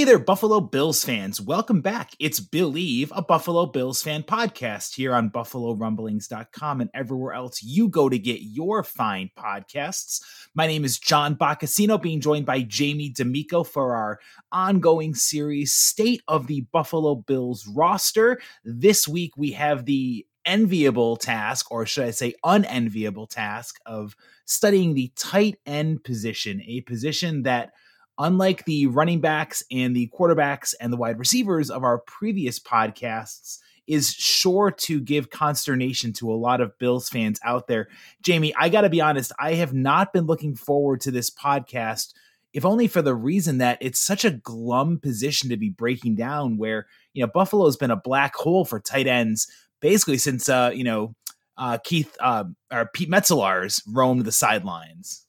Hey there, Buffalo Bills fans. Welcome back. It's Billieve, a Buffalo Bills fan podcast here on BuffaloRumblings.com and everywhere else you go to get your fine podcasts. My name is John Boccacino, being joined by Jamie D'Amico for our ongoing series, State of the Buffalo Bills roster. This week we have the enviable task, or should I say unenviable task, of studying the tight end position, a position that – unlike the running backs and the quarterbacks and the wide receivers of our previous podcasts, is sure to give consternation to a lot of Bills fans out there. Jamie, I got to be honest, I have not been looking forward to this podcast, if only for the reason that it's such a glum position to be breaking down, where, you know, Buffalo's been a black hole for tight ends basically since, uh, you know, uh, Keith uh, or Pete Metzelaars roamed the sidelines.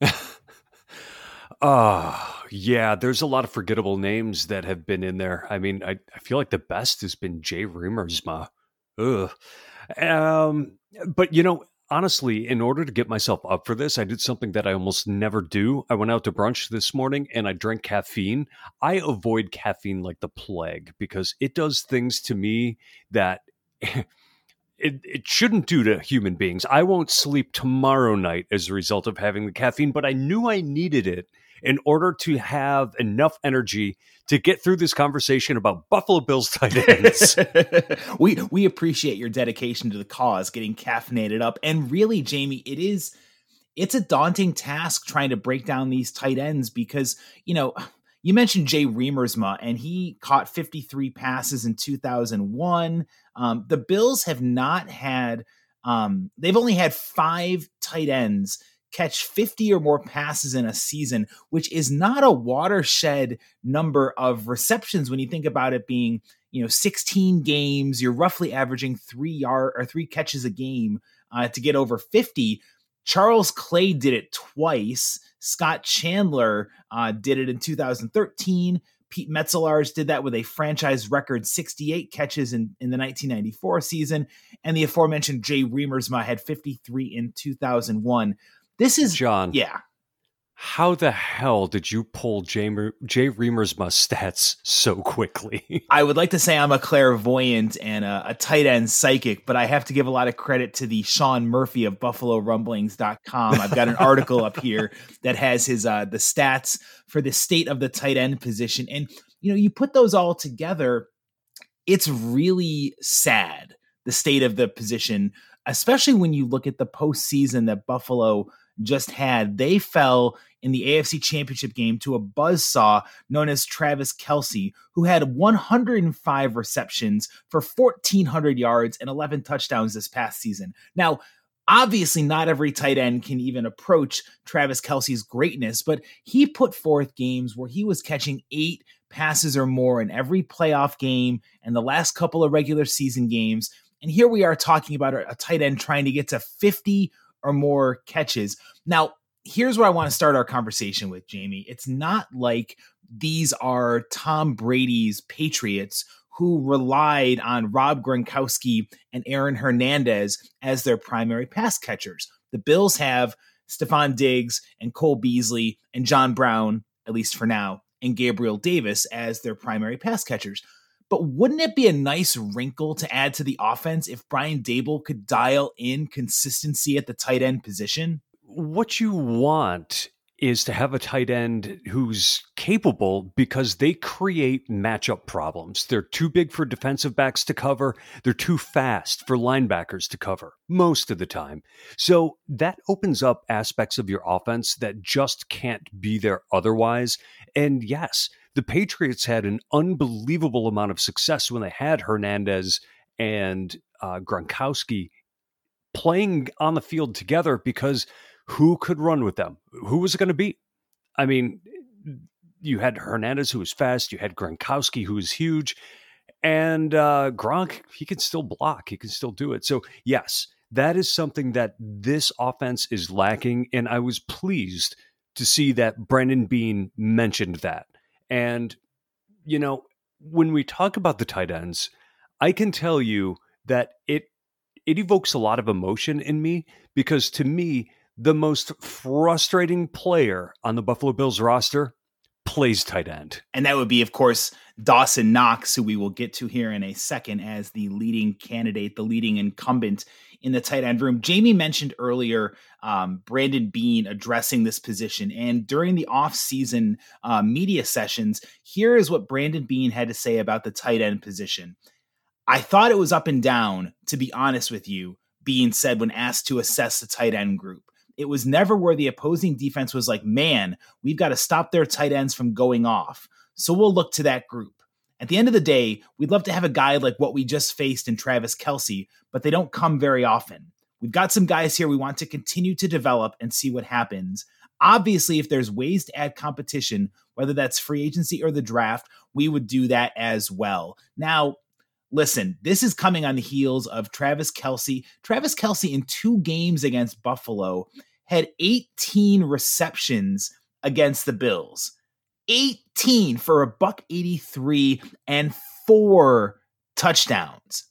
Oh, yeah. There's a lot of forgettable names that have been in there. I mean, I, I feel like the best has been Jay Riemersma. Ugh. Um, but, you know, honestly, in order to get myself up for this, I did something that I almost never do. I went out to brunch this morning and I drank caffeine. I avoid caffeine like the plague because it does things to me that. it, it shouldn't do to human beings. I won't sleep tomorrow night as a result of having the caffeine, but I knew I needed it in order to have enough energy to get through this conversation about Buffalo Bills tight ends. we we appreciate your dedication to the cause, getting caffeinated up, and really, Jamie, it is it's a daunting task trying to break down these tight ends because you know you mentioned Jay Riemersma, and he caught 53 passes in 2001. Um, the Bills have not had, um, they've only had five tight ends catch 50 or more passes in a season, which is not a watershed number of receptions when you think about it being, you know, 16 games, you're roughly averaging three yard or three catches a game uh, to get over 50. Charles Clay did it twice. Scott Chandler uh, did it in 2013. Pete Metzelaars did that with a franchise record 68 catches in, in the 1994 season. And the aforementioned Jay Riemersma had 53 in 2001. This is John. Yeah. How the hell did you pull Jay, Jay Reamer's stats so quickly? I would like to say I'm a clairvoyant and a, a, tight end psychic, but I have to give a lot of credit to the Sean Murphy of BuffaloRumblings.com. I've got an article up here that has his uh, the stats for the state of the tight end position, and you know you put those all together, it's really sad the state of the position, especially when you look at the postseason that Buffalo just had. They fell in the AFC Championship game to a buzzsaw known as Travis Kelce, who had 105 receptions for 1,400 yards and 11 touchdowns this past season. Now, Obviously, not every tight end can even approach Travis Kelce's greatness, but he put forth games where he was catching eight passes or more in every playoff game and the last couple of regular season games. And here we are talking about a, tight end trying to get to 50 or more catches. Now, here's where I want to start our conversation with Jamie. It's not like these are Tom Brady's Patriots who relied on Rob Gronkowski and Aaron Hernandez as their primary pass catchers. The Bills have Stefon Diggs and Cole Beasley and John Brown, at least for now, and Gabriel Davis as their primary pass catchers. But wouldn't it be a nice wrinkle to add to the offense if Brian Daboll could dial in consistency at the tight end position? What you want is to have a tight end who's capable because they create matchup problems. They're too big for defensive backs to cover, they're too fast for linebackers to cover most of the time. So that opens up aspects of your offense that just can't be there otherwise. And yes, the Patriots had an unbelievable amount of success when they had Hernandez and uh, Gronkowski playing on the field together because who could run with them? Who was it going to be? I mean, you had Hernandez, who was fast. You had Gronkowski, who was huge. And uh, Gronk, he can still block. He can still do it. So, yes, that is something that this offense is lacking. And I was pleased to see that Brandon Beane mentioned that. And, you know, when we talk about the tight ends, I can tell you that it it evokes a lot of emotion in me because to me the most frustrating player on the Buffalo Bills roster plays tight end. And that would be, of course, Dawson Knox, who we will get to here in a second as the leading candidate, the leading incumbent in the tight end room. Jamie mentioned earlier um, Brandon Beane addressing this position. And during the offseason uh, media sessions, here is what Brandon Beane had to say about the tight end position. I thought it was up and down, to be honest with you, Beane said when asked to assess the tight end group it was never where the opposing defense was like, man, we've got to stop their tight ends from going off. So we'll look to that group. At the end of the day, we'd love to have a guy like what we just faced in Travis Kelce, but they don't come very often. We've got some guys here we want to continue to develop and see what happens. Obviously, if there's ways to add competition, whether that's free agency or the draft, we would do that as well. Now, listen, this is coming on the heels of Travis Kelce. Travis Kelce, in two games against Buffalo had 18 receptions against the Bills. 18 for a buck 83 and four touchdowns.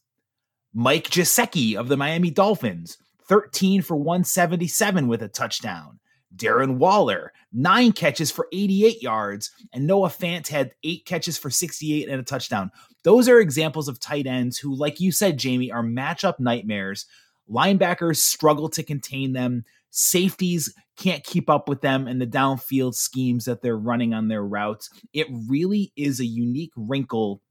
Mike Gesicki of the Miami Dolphins, 13 for 177 with a touchdown. Darren Waller, nine catches for 88 yards, and Noah Fant had eight catches for 68 and a touchdown. Those are examples of tight ends who, like you said, Jamie, are matchup nightmares. Linebackers struggle to contain them. Safeties can't keep up with them and the downfield schemes that they're running on their routes. It really is a unique wrinkle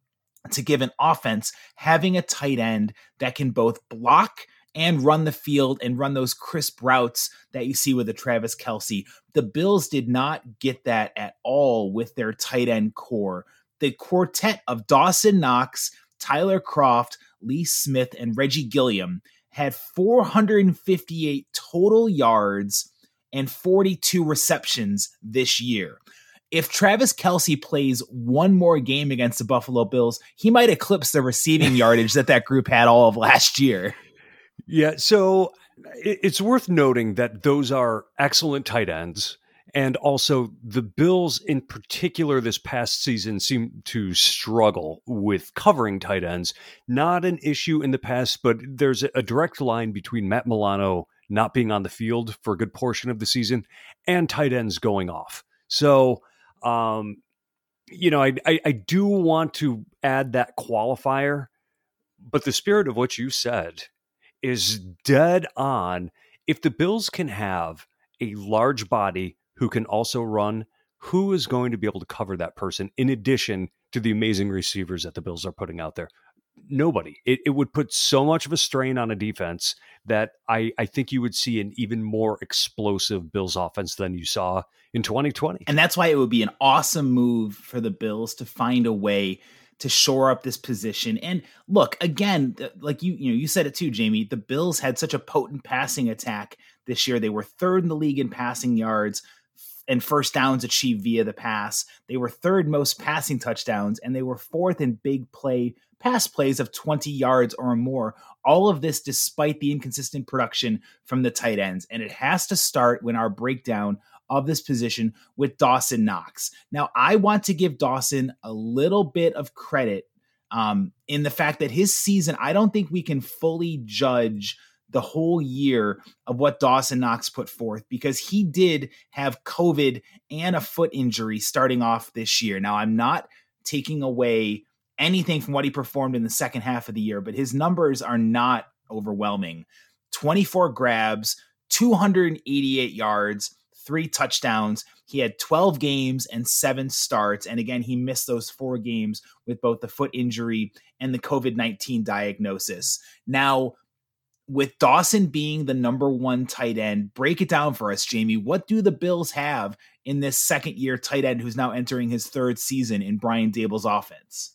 to give an offense having a tight end that can both block and run the field and run those crisp routes that you see with the Travis Kelce. The Bills did not get that at all with their tight end corps. The quartet of Dawson Knox, Tyler Kroft, Lee Smith, and Reggie Gilliam had 458 total yards and 42 receptions this year. If Travis Kelce plays one more game against the Buffalo Bills, he might eclipse the receiving yardage that that group had all of last year. Yeah, so it's worth noting that those are excellent tight ends. And also, the Bills in particular this past season seem to struggle with covering tight ends. Not an issue in the past, but there's a direct line between Matt Milano not being on the field for a good portion of the season and tight ends going off. So, um, you know, I, I, I do want to add that qualifier, but the spirit of what you said is dead on. If the Bills can have a large body who can also run, who is going to be able to cover that person in addition to the amazing receivers that the Bills are putting out there? Nobody. It, it would put so much of a strain on a defense that I, I think you would see an even more explosive Bills offense than you saw in 2020. And that's why it would be an awesome move for the Bills to find a way to shore up this position. And look, again, like you, you know, you said it too, Jamie. The Bills had such a potent passing attack this year. They were third in the league in passing yards and first downs achieved via the pass. They were third most passing touchdowns, and they were fourth in big play pass plays of 20 yards or more. All of this despite the inconsistent production from the tight ends. And it has to start when our breakdown of this position with Dawson Knox. Now, I want to give Dawson a little bit of credit um, in the fact that his season, I don't think we can fully judge the whole year of what Dawson Knox put forth because he did have COVID and a foot injury starting off this year. Now, I'm not taking away anything from what he performed in the second half of the year, but his numbers are not overwhelming 24 grabs, 288 yards, three touchdowns. He had 12 games and seven starts. And again, he missed those four games with both the foot injury and the COVID 19 diagnosis. Now, with Dawson being the number one tight end, break it down for us, Jamie. What do the Bills have in this second year tight end who's now entering his third season in Brian Daboll's offense?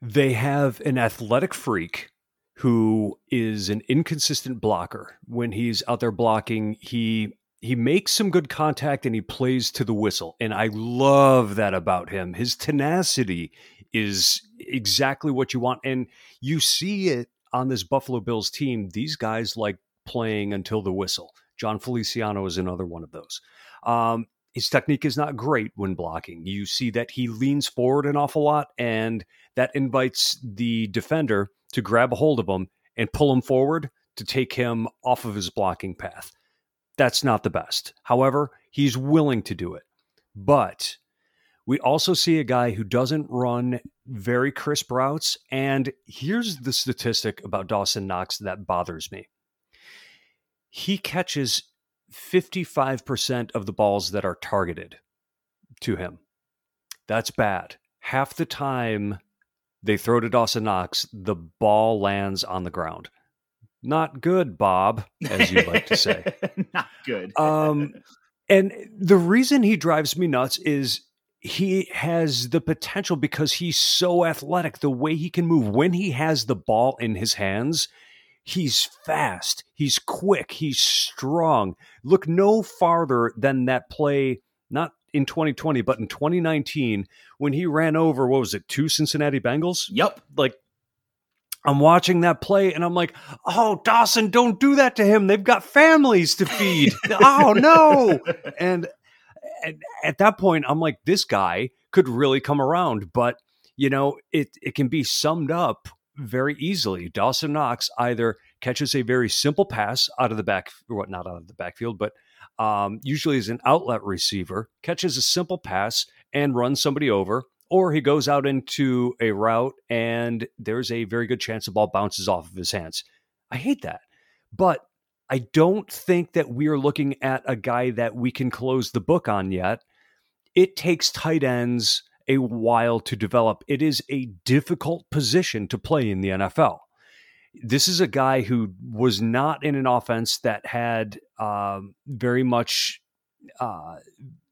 They have an athletic freak who is an inconsistent blocker. When he's out there blocking, he he makes some good contact and he plays to the whistle. And I love that about him. His tenacity is exactly what you want. And you see it on this Buffalo Bills team. These guys like playing until the whistle. Jon Feliciano is another one of those. Um, his technique is not great when blocking. You see that he leans forward an awful lot, and that invites the defender to grab a hold of him and pull him forward to take him off of his blocking path. That's not the best. However, he's willing to do it. But we also see a guy who doesn't run very crisp routes. And here's the statistic about Dawson Knox that bothers me he catches 55% of the balls that are targeted to him. That's bad. Half the time they throw to Dawson Knox, the ball lands on the ground. Not good, Bob, as you like to say. Not good. um, and the reason he drives me nuts is he has the potential because he's so athletic. The way he can move when he has the ball in his hands, he's fast, he's quick, he's strong. Look no farther than that play, not in 2020, but in 2019 when he ran over, what was it, two Cincinnati Bengals? Yep. Like, I'm watching that play and I'm like, oh, Dawson, don't do that to him. They've got families to feed. oh, no. And, and at that point, I'm like, this guy could really come around. But, you know, it, it can be summed up very easily. Dawson Knox either catches a very simple pass out of the back, or what, not out of the backfield, but um, usually is an outlet receiver, catches a simple pass and runs somebody over, or he goes out into a route and there's a very good chance the ball bounces off of his hands. I hate that. But I don't think that we are looking at a guy that we can close the book on yet. It takes tight ends a while to develop. It is a difficult position to play in the NFL this is a guy who was not in an offense that had um, very much. Uh,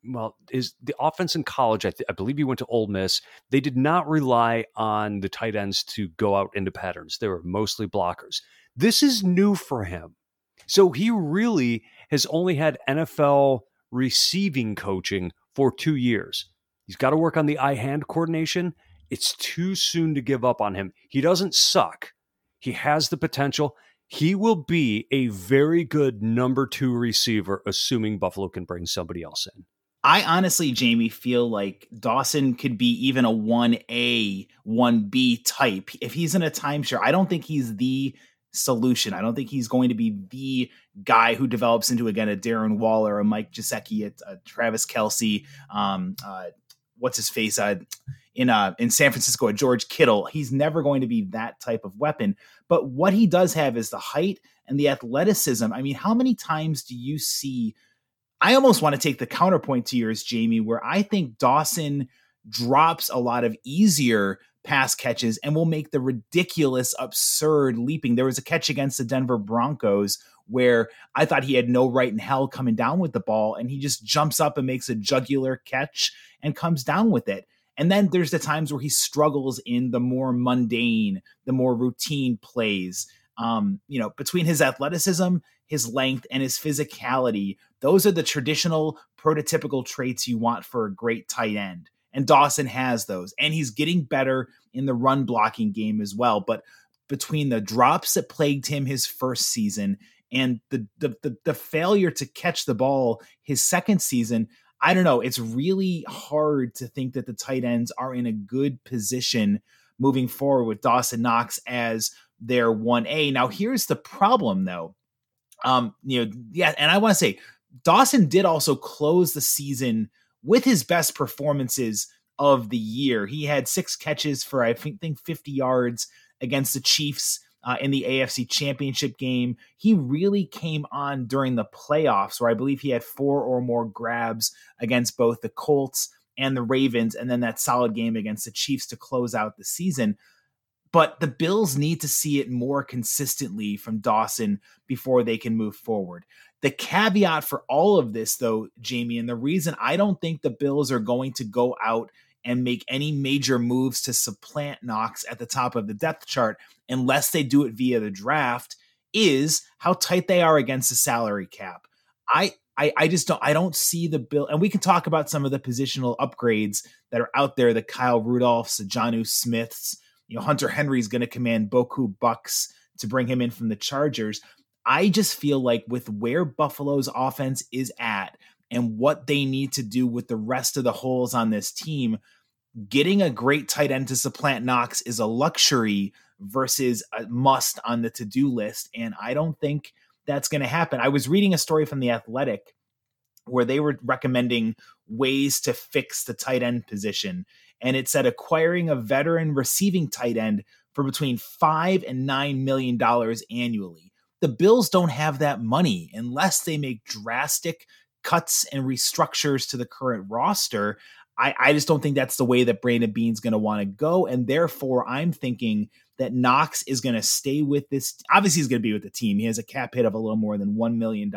well, is the offense in college? I, th- I, believe he went to Ole Miss. They did not rely on the tight ends to go out into patterns. They were mostly blockers. This is new for him, so he really has only had NFL receiving coaching for two years. He's got to work on the eye hand coordination. It's too soon to give up on him. He doesn't suck. He has the potential. He will be a very good number two receiver, assuming Buffalo can bring somebody else in. I honestly, Jamie, feel like Dawson could be even a 1A, 1B type. If he's in a timeshare, I don't think he's the solution. I don't think he's going to be the guy who develops into, again, a Darren Waller, a Mike Gesicki, a, a Travis Kelce, um, uh, what's his face? Uh, in uh in San Francisco, a George Kittle. He's never going to be that type of weapon. But what he does have is the height and the athleticism. I mean, how many times do you see? I almost want to take the counterpoint to yours, Jamie, where I think Dawson drops a lot of easier pass catches and will make the ridiculous, absurd leaping. There was a catch against the Denver Broncos where I thought he had no right in hell coming down with the ball, and he just jumps up and makes a jugular catch and comes down with it. And then there's the times where he struggles in the more mundane, the more routine plays. Um, you know, between his athleticism, his length, and his physicality, those are the traditional prototypical traits you want for a great tight end. And Dawson has those. And he's getting better in the run blocking game as well. But between the drops that plagued him his first season and the the, the, the failure to catch the ball his second season, I don't know. It's really hard to think that the tight ends are in a good position moving forward with Dawson Knox as their 1A. Now, here's the problem though. Um, you know, yeah, and I want to say Dawson did also close the season with his best performances of the year. He had six catches for I think 50 yards against the Chiefs uh, in the AFC Championship game. He really came on during the playoffs, where I believe he had four or more grabs against both the Colts and the Ravens, and then that solid game against the Chiefs to close out the season. But the Bills need to see it more consistently from Dawson before they can move forward. The caveat for all of this, though, Jamie, and the reason I don't think the Bills are going to go out and make any major moves to supplant Knox at the top of the depth chart unless they do it via the draft is how tight they are against the salary cap. I I, I just don't I don't see the bill and we can talk about some of the positional upgrades that are out there the Kyle Rudolphs, the Jonnu Smiths, you know Hunter Henry's going to command Boku bucks to bring him in from the Chargers. I just feel like with where Buffalo's offense is at and what they need to do with the rest of the holes on this team, getting a great tight end to supplant Knox is a luxury versus a must on the to-do list and I don't think that's going to happen. I was reading a story from the Athletic where they were recommending ways to fix the tight end position and it said acquiring a veteran receiving tight end for between 5 and 9 million dollars annually. The Bills don't have that money unless they make drastic cuts and restructures to the current roster. I, I just don't think that's the way that Brandon Beane's going to want to go. And therefore, I'm thinking that Knox is going to stay with this. Obviously, he's going to be with the team. He has a cap hit of a little more than $1 million.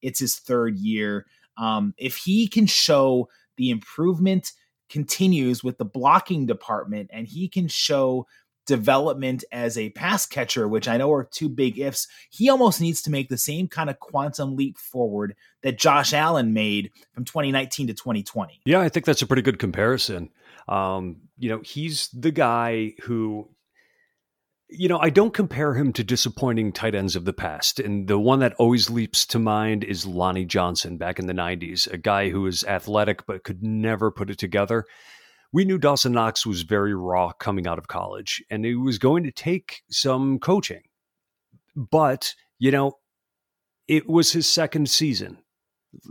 It's his third year. Um, if he can show the improvement continues with the blocking department and he can show development as a pass catcher, which I know are two big ifs, he almost needs to make the same kind of quantum leap forward that Josh Allen made from 2019 to 2020. Yeah, I think that's a pretty good comparison. Um, you know, he's the guy who you know, I don't compare him to disappointing tight ends of the past. And the one that always leaps to mind is Lonnie Johnson back in the 90s, a guy who was athletic but could never put it together we knew Dawson Knox was very raw coming out of college and he was going to take some coaching. But, you know, it was his second season.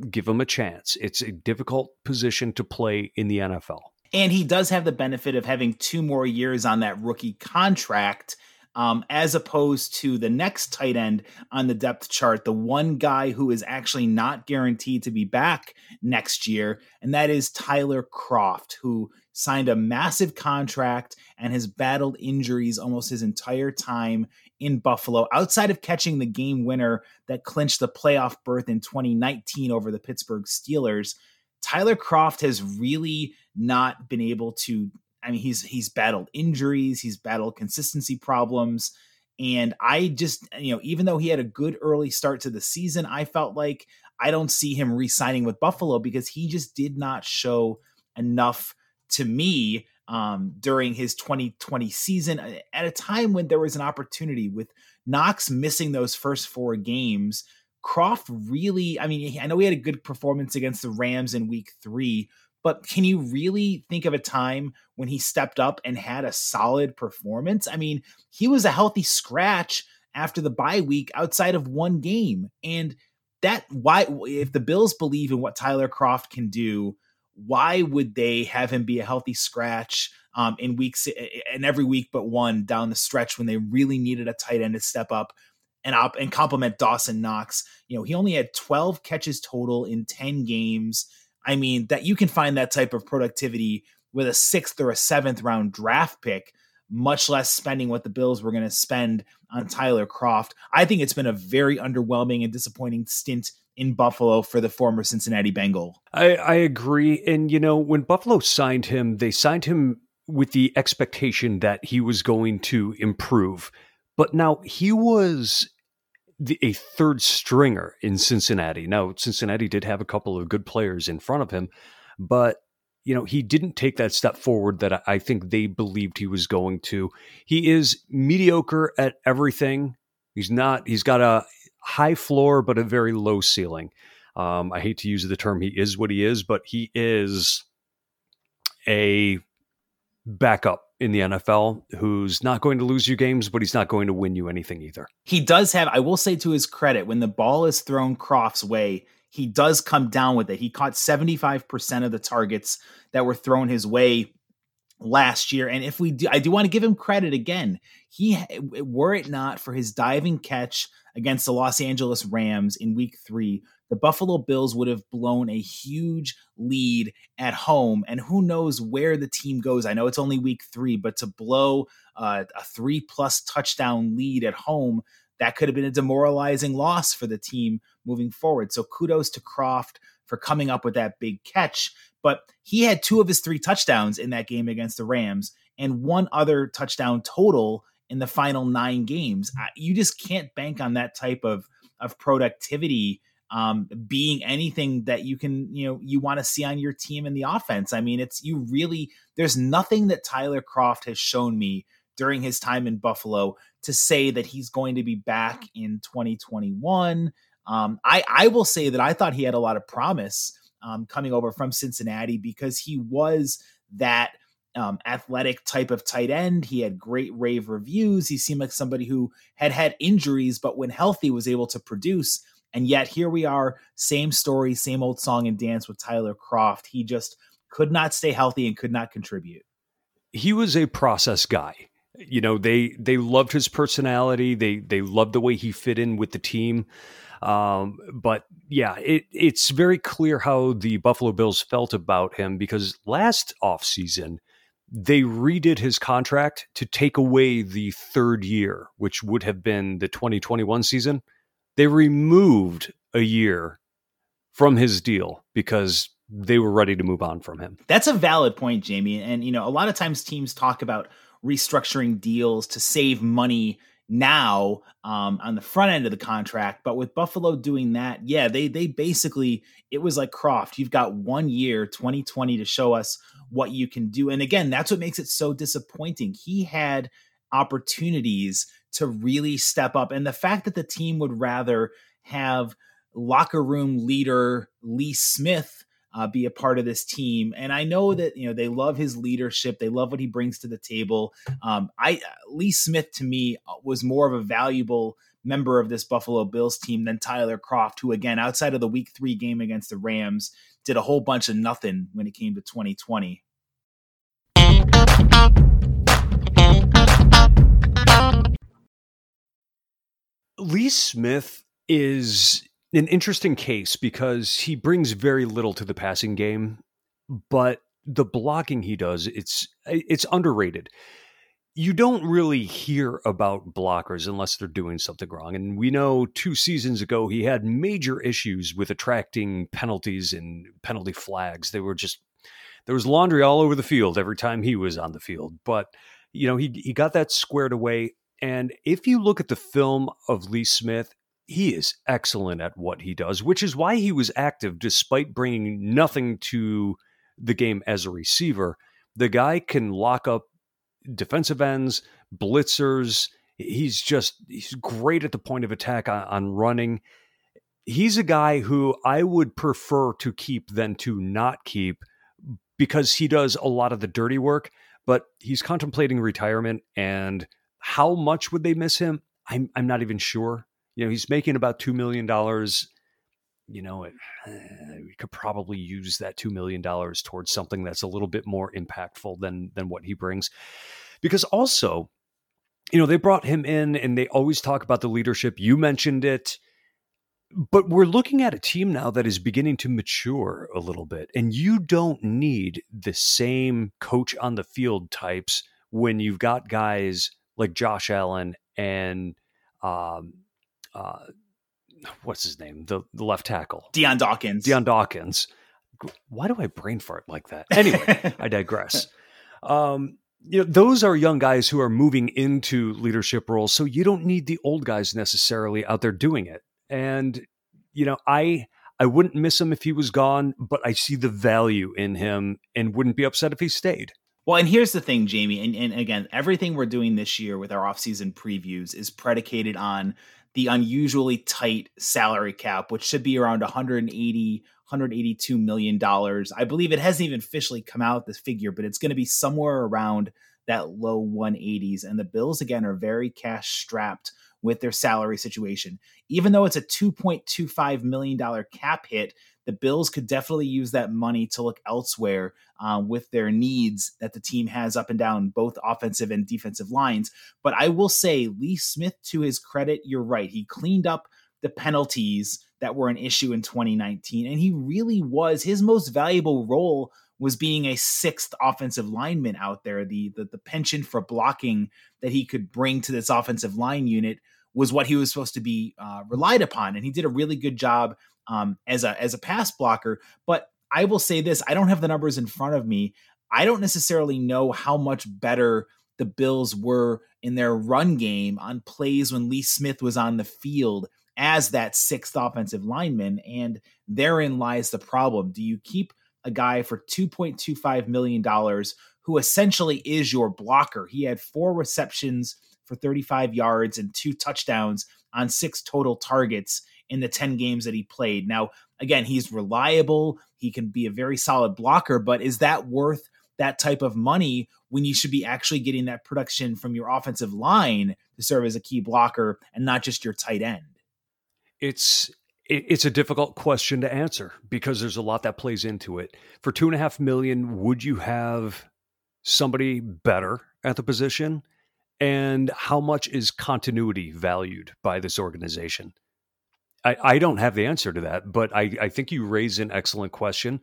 Give him a chance. It's a difficult position to play in the NFL. And he does have the benefit of having two more years on that rookie contract um, as opposed to the next tight end on the depth chart, the one guy who is actually not guaranteed to be back next year, and that is Tyler Kroft, who signed a massive contract and has battled injuries almost his entire time in Buffalo, outside of catching the game winner that clinched the playoff berth in 2019 over the Pittsburgh Steelers. Tyler Kroft has really not been able to I mean, he's he's battled injuries, he's battled consistency problems, and I just you know, even though he had a good early start to the season, I felt like I don't see him re-signing with Buffalo because he just did not show enough to me um, during his 2020 season at a time when there was an opportunity with Knox missing those first four games. Kroft really, I mean, I know he had a good performance against the Rams in week three, but can you really think of a time when he stepped up and had a solid performance? I mean, he was a healthy scratch after the bye week outside of one game. And that why if the Bills believe in what Tyler Kroft can do, why would they have him be a healthy scratch um, in weeks and every week but one down the stretch when they really needed a tight end to step up and up and complement Dawson Knox? You know, he only had 12 catches total in 10 games. I mean, that you can find that type of productivity with a sixth or a seventh round draft pick, much less spending what the Bills were going to spend on Tyler Kroft. I think it's been a very underwhelming and disappointing stint in Buffalo for the former Cincinnati Bengal. I, I agree. And, you know, when Buffalo signed him, they signed him with the expectation that he was going to improve. But now he was the, a third stringer in Cincinnati. Now, Cincinnati did have a couple of good players in front of him, but you know he didn't take that step forward that I think they believed he was going to. He is mediocre at everything. He's not. He's got a high floor but a very low ceiling. Um, I hate to use the term "he is what he is," but he is a backup in the NFL who's not going to lose you games, but he's not going to win you anything either. He does have, I will say to his credit, when the ball is thrown Kroft's way, he does come down with it. He caught 75% of the targets that were thrown his way last year. And if we do, I do want to give him credit again. He, were it not for his diving catch against the Los Angeles Rams in week three, the Buffalo Bills would have blown a huge lead at home. And who knows where the team goes? I know it's only week three, but to blow uh, a three plus touchdown lead at home, that could have been a demoralizing loss for the team moving forward. So kudos to Kroft for coming up with that big catch. But he had two of his three touchdowns in that game against the Rams and one other touchdown total in the final nine games. You just can't bank on that type of, of productivity um, being anything that you can, you know, you want to see on your team in the offense. I mean, it's you really, there's nothing that Tyler Kroft has shown me during his time in Buffalo to say that he's going to be back in 2021. Um, I, I will say that I thought he had a lot of promise um, coming over from Cincinnati because he was that um, athletic type of tight end. He had great rave reviews. He seemed like somebody who had had injuries, but when healthy was able to produce. And yet here we are, same story, same old song and dance with Tyler Kroft. He just could not stay healthy and could not contribute. He was a process guy. You know, they they loved his personality. They they loved the way he fit in with the team. Um, but yeah, it, it's very clear how the Buffalo Bills felt about him because last offseason, they redid his contract to take away the third year, which would have been the 2021 season they removed a year from his deal because they were ready to move on from him. That's a valid point, Jamie. And you know, a lot of times teams talk about restructuring deals to save money now um, on the front end of the contract. But with Buffalo doing that, yeah, they they basically it was like Kroft. You've got one year, 2020, to show us what you can do. And again, that's what makes it so disappointing. He had opportunities to really step up. And the fact that the team would rather have locker room leader Lee Smith uh, be a part of this team. And I know that you know they love his leadership, they love what he brings to the table. Um, I Lee Smith to me uh, was more of a valuable member of this Buffalo Bills team than Tyler Kroft, who again outside of the Week Three game against the Rams did a whole bunch of nothing when it came to 2020. Lee Smith is an interesting case because he brings very little to the passing game, but the blocking he does, it's it's underrated. You don't really hear about blockers unless they're doing something wrong. And we know 2 seasons ago he had major issues with attracting penalties and penalty flags. They were just there was laundry all over the field every time he was on the field. But you know, he he got that squared away and if you look at the film of Lee Smith, he is excellent at what he does, which is why he was active despite bringing nothing to the game as a receiver. The guy can lock up defensive ends, blitzers. He's just he's great at the point of attack on, on running. He's a guy who I would prefer to keep than to not keep because he does a lot of the dirty work, but he's contemplating retirement and how much would they miss him? I'm I'm not even sure. You know, he's making about two million dollars. You know, it, uh, we could probably use that two million dollars towards something that's a little bit more impactful than than what he brings. Because also, you know, they brought him in and they always talk about the leadership. You mentioned it but we're looking at a team now that is beginning to mature a little bit and you don't need the same coach on the field types when you've got guys like Josh Allen and um, uh, what's his name, the, the left tackle, Dion Dawkins. Dion Dawkins. Why do I brain fart like that? Anyway, I digress. Um, you know, those are young guys who are moving into leadership roles, so you don't need the old guys necessarily out there doing it. And you know, I I wouldn't miss him if he was gone, but I see the value in him and wouldn't be upset if he stayed. Well, and here's the thing, Jamie, and, and again, everything we're doing this year with our offseason previews is predicated on the unusually tight salary cap, which should be around 180, 182 million dollars. I believe it hasn't even officially come out this figure, but it's going to be somewhere around that low 180s. And the Bills, again, are very cash strapped with their salary situation. Even though it's a $2.25 million cap hit, the Bills could definitely use that money to look elsewhere uh, with their needs that the team has up and down both offensive and defensive lines. But I will say, Lee Smith, to his credit, you're right. He cleaned up the penalties that were an issue in 2019, and he really was his most valuable role was being a sixth offensive lineman out there. The, the the penchant for blocking that he could bring to this offensive line unit was what he was supposed to be uh, relied upon, and he did a really good job um, as a as a pass blocker. But I will say this: I don't have the numbers in front of me. I don't necessarily know how much better the Bills were in their run game on plays when Lee Smith was on the field as that sixth offensive lineman, and therein lies the problem. Do you keep a guy for $2.25 million who essentially is your blocker? He had four receptions for 35 yards and two touchdowns on six total targets in the 10 games that he played. Now, again, he's reliable. He can be a very solid blocker, but is that worth that type of money when you should be actually getting that production from your offensive line to serve as a key blocker and not just your tight end? It's it's a difficult question to answer because there's a lot that plays into it. For two and a half million, would you have somebody better at the position? And how much is continuity valued by this organization? I, I don't have the answer to that, but I, I think you raise an excellent question.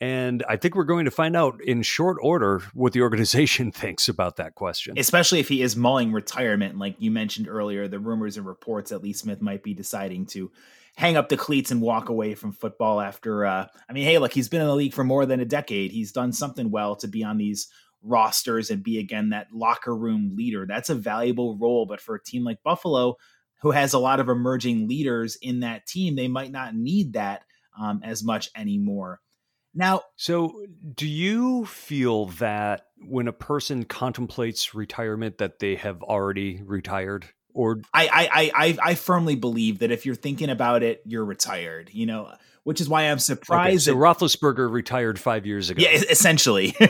And I think we're going to find out in short order what the organization thinks about that question. Especially if he is mulling retirement, like you mentioned earlier, the rumors and reports that Lee Smith might be deciding to hang up the cleats and walk away from football after. Uh, I mean, hey, look, he's been in the league for more than a decade. He's done something well to be on these rosters and be again that locker room leader. That's a valuable role, but for a team like Buffalo, who has a lot of emerging leaders in that team, they might not need that um, as much anymore. Now, so do you feel that when a person contemplates retirement, that they have already retired? Or I, I, I, I firmly believe that if you're thinking about it, you're retired. You know, which is why I'm surprised. Okay, so that, Roethlisberger retired five years ago. Yeah, essentially.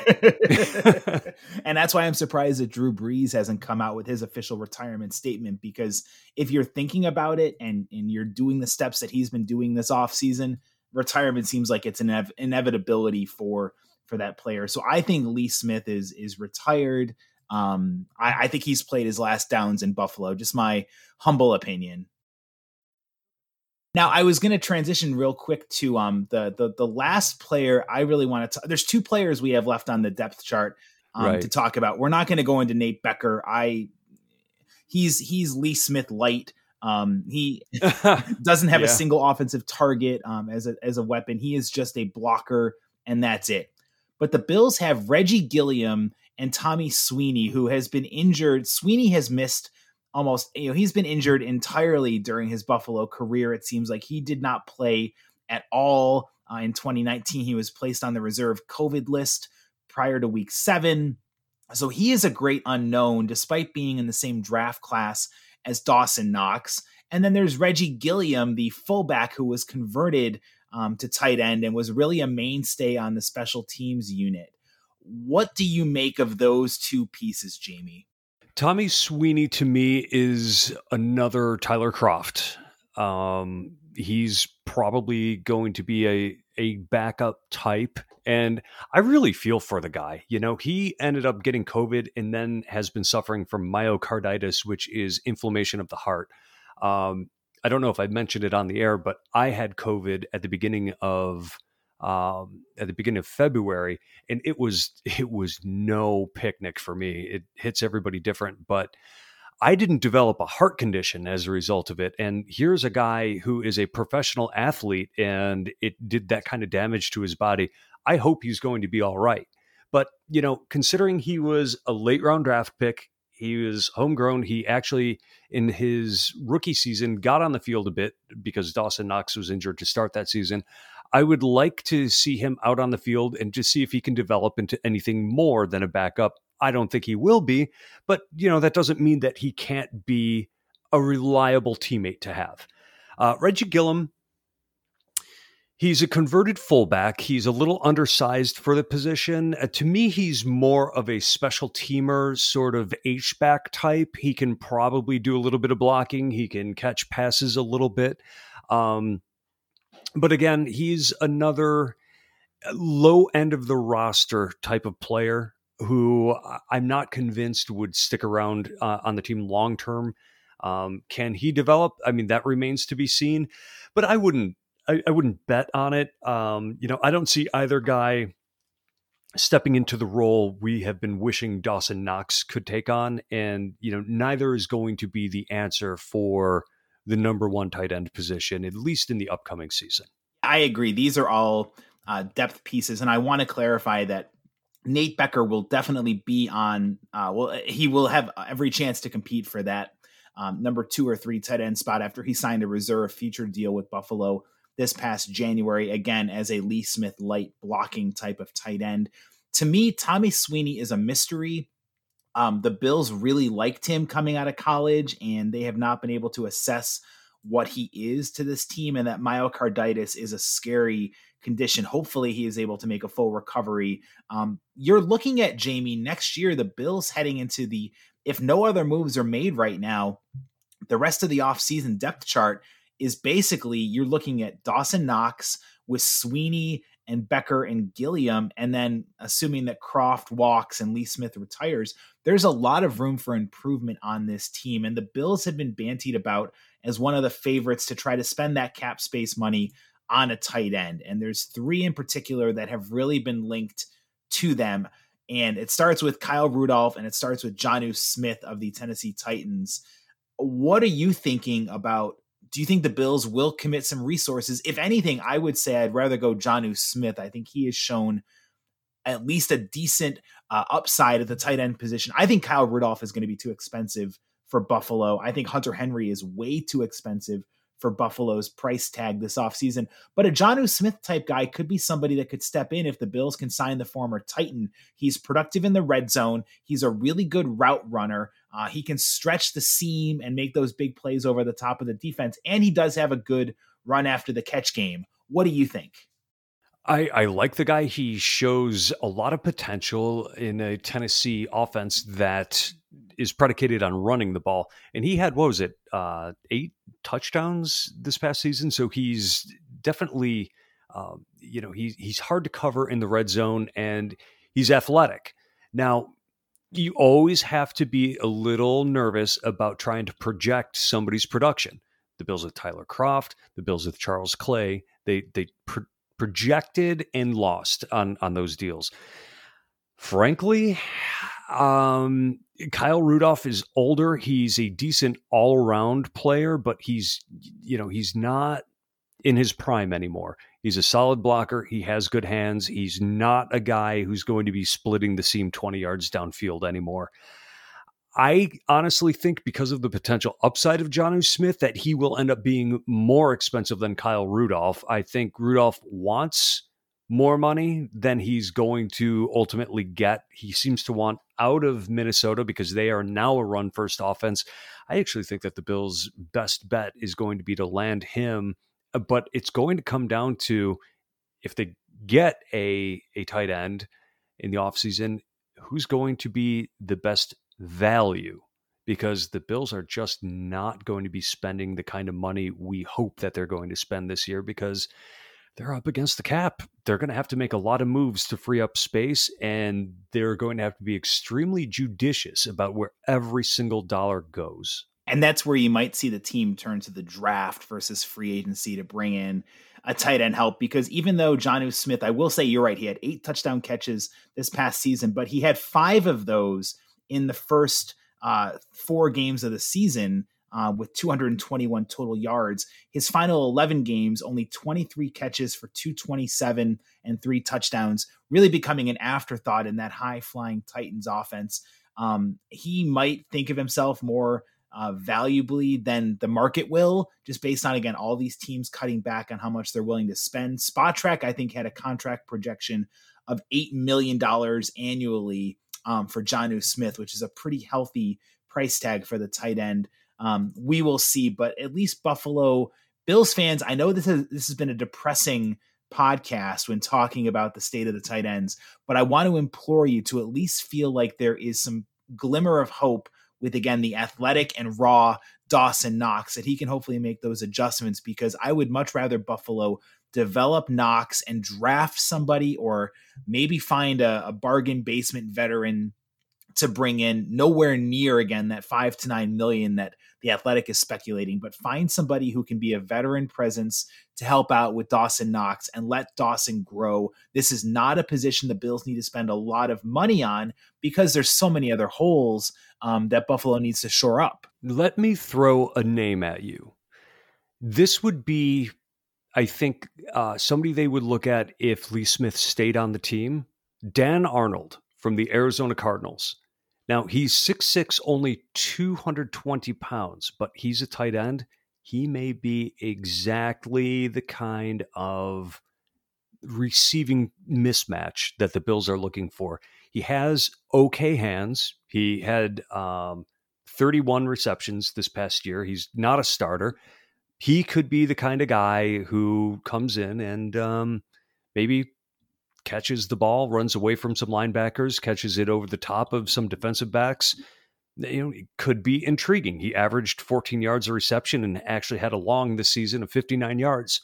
and that's why I'm surprised that Drew Brees hasn't come out with his official retirement statement because if you're thinking about it and and you're doing the steps that he's been doing this off season, retirement seems like it's an inev- inevitability for for that player. So I think Lee Smith is is retired. Um, I, I think he's played his last downs in Buffalo. Just my humble opinion. Now I was going to transition real quick to um the the the last player I really want to. Talk There's two players we have left on the depth chart um, right. to talk about. We're not going to go into Nate Becker. I he's he's Lee Smith light. Um, he doesn't have yeah. a single offensive target um, as a as a weapon. He is just a blocker, and that's it. But the Bills have Reggie Gilliam and Tommy Sweeney, who has been injured. Sweeney has missed almost you know he's been injured entirely during his Buffalo career. It seems like he did not play at all uh, in 2019. He was placed on the reserve COVID list prior to Week Seven, so he is a great unknown, despite being in the same draft class as Dawson Knox. And then there's Reggie Gilliam, the fullback who was converted um, to tight end and was really a mainstay on the special teams unit. What do you make of those two pieces, Jamie? Tommy Sweeney to me is another Tyler Kroft. Um, he's probably going to be a a backup type, and I really feel for the guy. You know, he ended up getting COVID and then has been suffering from myocarditis, which is inflammation of the heart. Um, I don't know if I mentioned it on the air, but I had COVID at the beginning of um, at the beginning of February, and it was it was no picnic for me. It hits everybody different, but I didn't develop a heart condition as a result of it. And here's a guy who is a professional athlete, and it did that kind of damage to his body. I hope he's going to be all right. But you know, considering he was a late round draft pick, he was homegrown. He actually, in his rookie season, got on the field a bit because Dawson Knox was injured to start that season. I would like to see him out on the field and just see if he can develop into anything more than a backup. I don't think he will be, but you know that doesn't mean that he can't be a reliable teammate to have. Uh, Reggie Gilliam, He's a converted fullback. He's a little undersized for the position. Uh, to me, he's more of a special teamer, sort of H back type. He can probably do a little bit of blocking. He can catch passes a little bit. Um, but again, he's another uh, low end of the roster type of player who I'm not convinced would stick around uh, on the team long term. Um, can he develop? I mean, that remains to be seen. But I wouldn't I, I wouldn't bet on it. Um, you know, I don't see either guy stepping into the role we have been wishing Dawson Knox could take on. And, you know, neither is going to be the answer for the number one tight end position, at least in the upcoming season. I agree. These are all uh, depth pieces. And I want to clarify that Nate Becker will definitely be on, uh, well, he will have every chance to compete for that um, number two or three tight end spot after he signed a reserve future deal with Buffalo this past January, again, as a Lee Smith light blocking type of tight end. To me, Tommy Sweeney is a mystery. Um, the Bills really liked him coming out of college, and they have not been able to assess what he is to this team. And that myocarditis is a scary condition. Hopefully, he is able to make a full recovery. Um, you're looking at Jamie next year, the Bills heading into the, if no other moves are made right now, the rest of the offseason depth chart is basically you're looking at Dawson Knox with Sweeney and Becker and Gilliam, and then assuming that Kroft walks and Lee Smith retires, there's a lot of room for improvement on this team. And the Bills have been bantied about as one of the favorites to try to spend that cap space money on a tight end. And there's three in particular that have really been linked to them. And it starts with Kyle Rudolph and it starts with Jonnu Smith of the Tennessee Titans. What are you thinking about do you think the Bills will commit some resources? If anything, I would say I'd rather go Jonnu Smith. I think he has shown at least a decent uh, upside at the tight end position. I think Kyle Rudolph is going to be too expensive for Buffalo. I think Hunter Henry is way too expensive for Buffalo's price tag this offseason. But a Jonnu Smith type guy could be somebody that could step in if the Bills can sign the former Titan. He's productive in the red zone. He's a really good route runner. Uh, he can stretch the seam and make those big plays over the top of the defense. And he does have a good run after the catch game. What do you think? I, I like the guy. He shows a lot of potential in a Tennessee offense that is predicated on running the ball. And he had, what was it, uh, eight touchdowns this past season. So he's definitely, um, you know, he's, he's hard to cover in the red zone and he's athletic. Now, you always have to be a little nervous about trying to project somebody's production. The Bills with Tyler Kroft, the Bills with Charles Clay, they, they pro- projected and lost on, on those deals. Frankly, um, Kyle Rudolph is older. He's a decent all around player, but he's, you know, he's not in his prime anymore. He's a solid blocker. He has good hands. He's not a guy who's going to be splitting the seam 20 yards downfield anymore. I honestly think because of the potential upside of Jonnu Smith that he will end up being more expensive than Kyle Rudolph. I think Rudolph wants more money than he's going to ultimately get. He seems to want out of Minnesota because they are now a run first offense. I actually think that the Bills' best bet is going to be to land him, uh, but it's going to come down to if they get a a tight end in the offseason, who's going to be the best value because the Bills are just not going to be spending the kind of money we hope that they're going to spend this year because they're up against the cap. They're going to have to make a lot of moves to free up space, and they're going to have to be extremely judicious about where every single dollar goes. And that's where you might see the team turn to the draft versus free agency to bring in a tight end help. Because even though Jonnu Smith, I will say you're right, he had eight touchdown catches this past season, but he had five of those in the first uh, four games of the season uh, with 221 total yards. His final 11 games, only 23 catches for 227 and three touchdowns, really becoming an afterthought in that high flying Titans offense. Um, he might think of himself more uh, valuably than the market will, just based on, again, all these teams cutting back on how much they're willing to spend. Spotrac, I think, had a contract projection of $8 million annually um, for Jonnu Smith, which is a pretty healthy price tag for the tight end. Um, we will see, but at least Buffalo Bills fans, I know this has this has been a depressing podcast when talking about the state of the tight ends, but I want to implore you to at least feel like there is some glimmer of hope with again the athletic and raw Dawson Knox that he can hopefully make those adjustments because I would much rather Buffalo develop Knox and draft somebody or maybe find a, a bargain basement veteran to bring in nowhere near again that five to nine million that the athletic is speculating, but find somebody who can be a veteran presence to help out with Dawson Knox and let Dawson grow. This is not a position the Bills need to spend a lot of money on because there's so many other holes um, that Buffalo needs to shore up. Let me throw a name at you. This would be, I think, uh, somebody they would look at if Lee Smith stayed on the team. Dan Arnold from the Arizona Cardinals. Now, he's 6'6, only 220 pounds, but he's a tight end. He may be exactly the kind of receiving mismatch that the Bills are looking for. He has okay hands. He had um, 31 receptions this past year. He's not a starter. He could be the kind of guy who comes in and um, maybe catches the ball, runs away from some linebackers, catches it over the top of some defensive backs. You know, it could be intriguing. He averaged 14 yards a reception and actually had a long this season of 59 yards.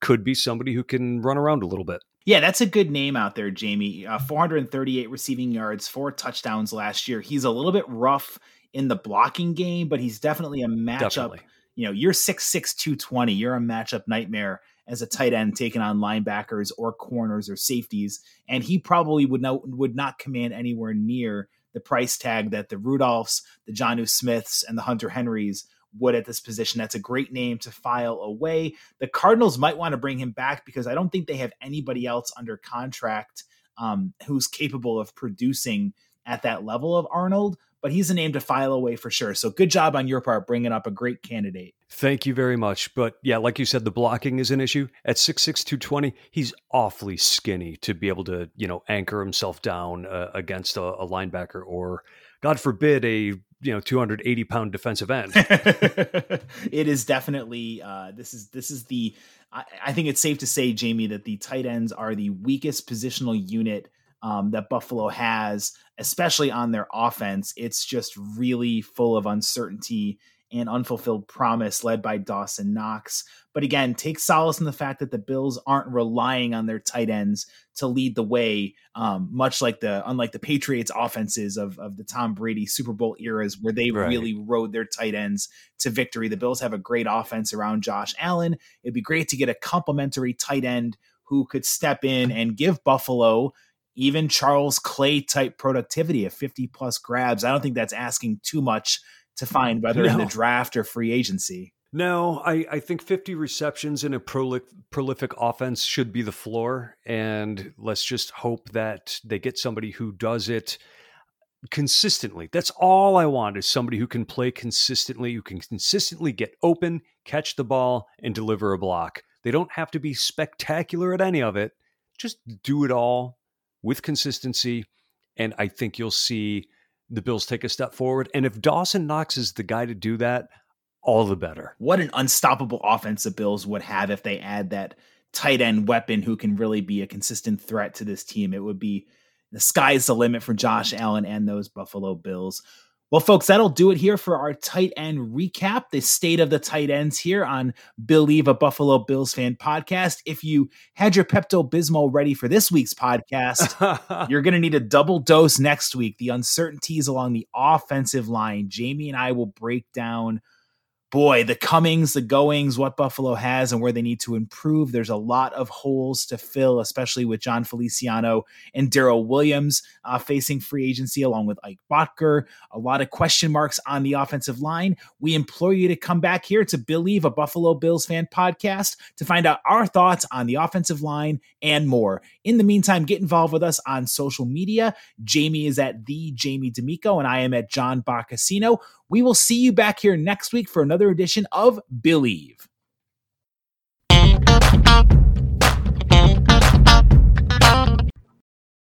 Could be somebody who can run around a little bit. Yeah, that's a good name out there, Jamie. Uh, 438 receiving yards, four touchdowns last year. He's a little bit rough in the blocking game, but he's definitely a matchup. Definitely. You know, you're 6'6, 220. You're a matchup nightmare as a tight end taking on linebackers or corners or safeties, and he probably would not would not command anywhere near the price tag that the Rudolphs, the Jonnu Smiths, and the Hunter Henrys would at this position. That's a great name to file away. The Cardinals might want to bring him back because I don't think they have anybody else under contract um, who's capable of producing at that level of Arnold but he's a name to file away for sure. So good job on your part bringing up a great candidate. Thank you very much. But yeah, like you said, the blocking is an issue. At 6'6, 220, he's awfully skinny to be able to, you know, anchor himself down uh, against a, a linebacker or, God forbid, a you know 280 pound defensive end it is definitely uh this is this is the I, I, think it's safe to say jamie that the tight ends are the weakest positional unit um, that Buffalo has, especially on their offense. It's just really full of uncertainty and unfulfilled promise led by Dawson Knox. But again, take solace in the fact that the Bills aren't relying on their tight ends to lead the way, um, much like the unlike the Patriots offenses of, of the Tom Brady Super Bowl eras where they right. really rode their tight ends to victory. The Bills have a great offense around Josh Allen. It'd be great to get a complementary tight end who could step in and give Buffalo even Charles Clay type productivity of 50 plus grabs. I don't think that's asking too much to find whether no. in the draft or free agency. No, I, I think 50 receptions in a prolific, prolific offense should be the floor. And let's just hope that they get somebody who does it consistently. That's all I want is somebody who can play consistently, who can consistently get open, catch the ball, and deliver a block. They don't have to be spectacular at any of it. Just do it all with consistency. And I think you'll see the Bills take a step forward. And if Dawson Knox is the guy to do that, all the better. What an unstoppable offense the Bills would have if they add that tight end weapon who can really be a consistent threat to this team. It would be the sky's the limit for Josh Allen and those Buffalo Bills. Well, folks, that'll do it here for our tight end recap, the state of the tight ends here on Billieve a Buffalo Bills fan podcast. If you had your Pepto Bismol ready for this week's podcast, you're going to need a double dose next week. The uncertainties along the offensive line. Jamie and I will break down boy, the comings, the goings, what Buffalo has and where they need to improve. There's a lot of holes to fill, especially with Jon Feliciano and Daryl Williams uh, facing free agency, along with Ike Boettger. A lot of question marks on the offensive line. We implore you to come back here to Billieve a Buffalo Bills fan podcast to find out our thoughts on the offensive line and more. In the meantime, get involved with us on social media. Jamie is at the Jamie D'Amico, and I am at John Boccacino. We will see you back here next week for another edition of Billieve.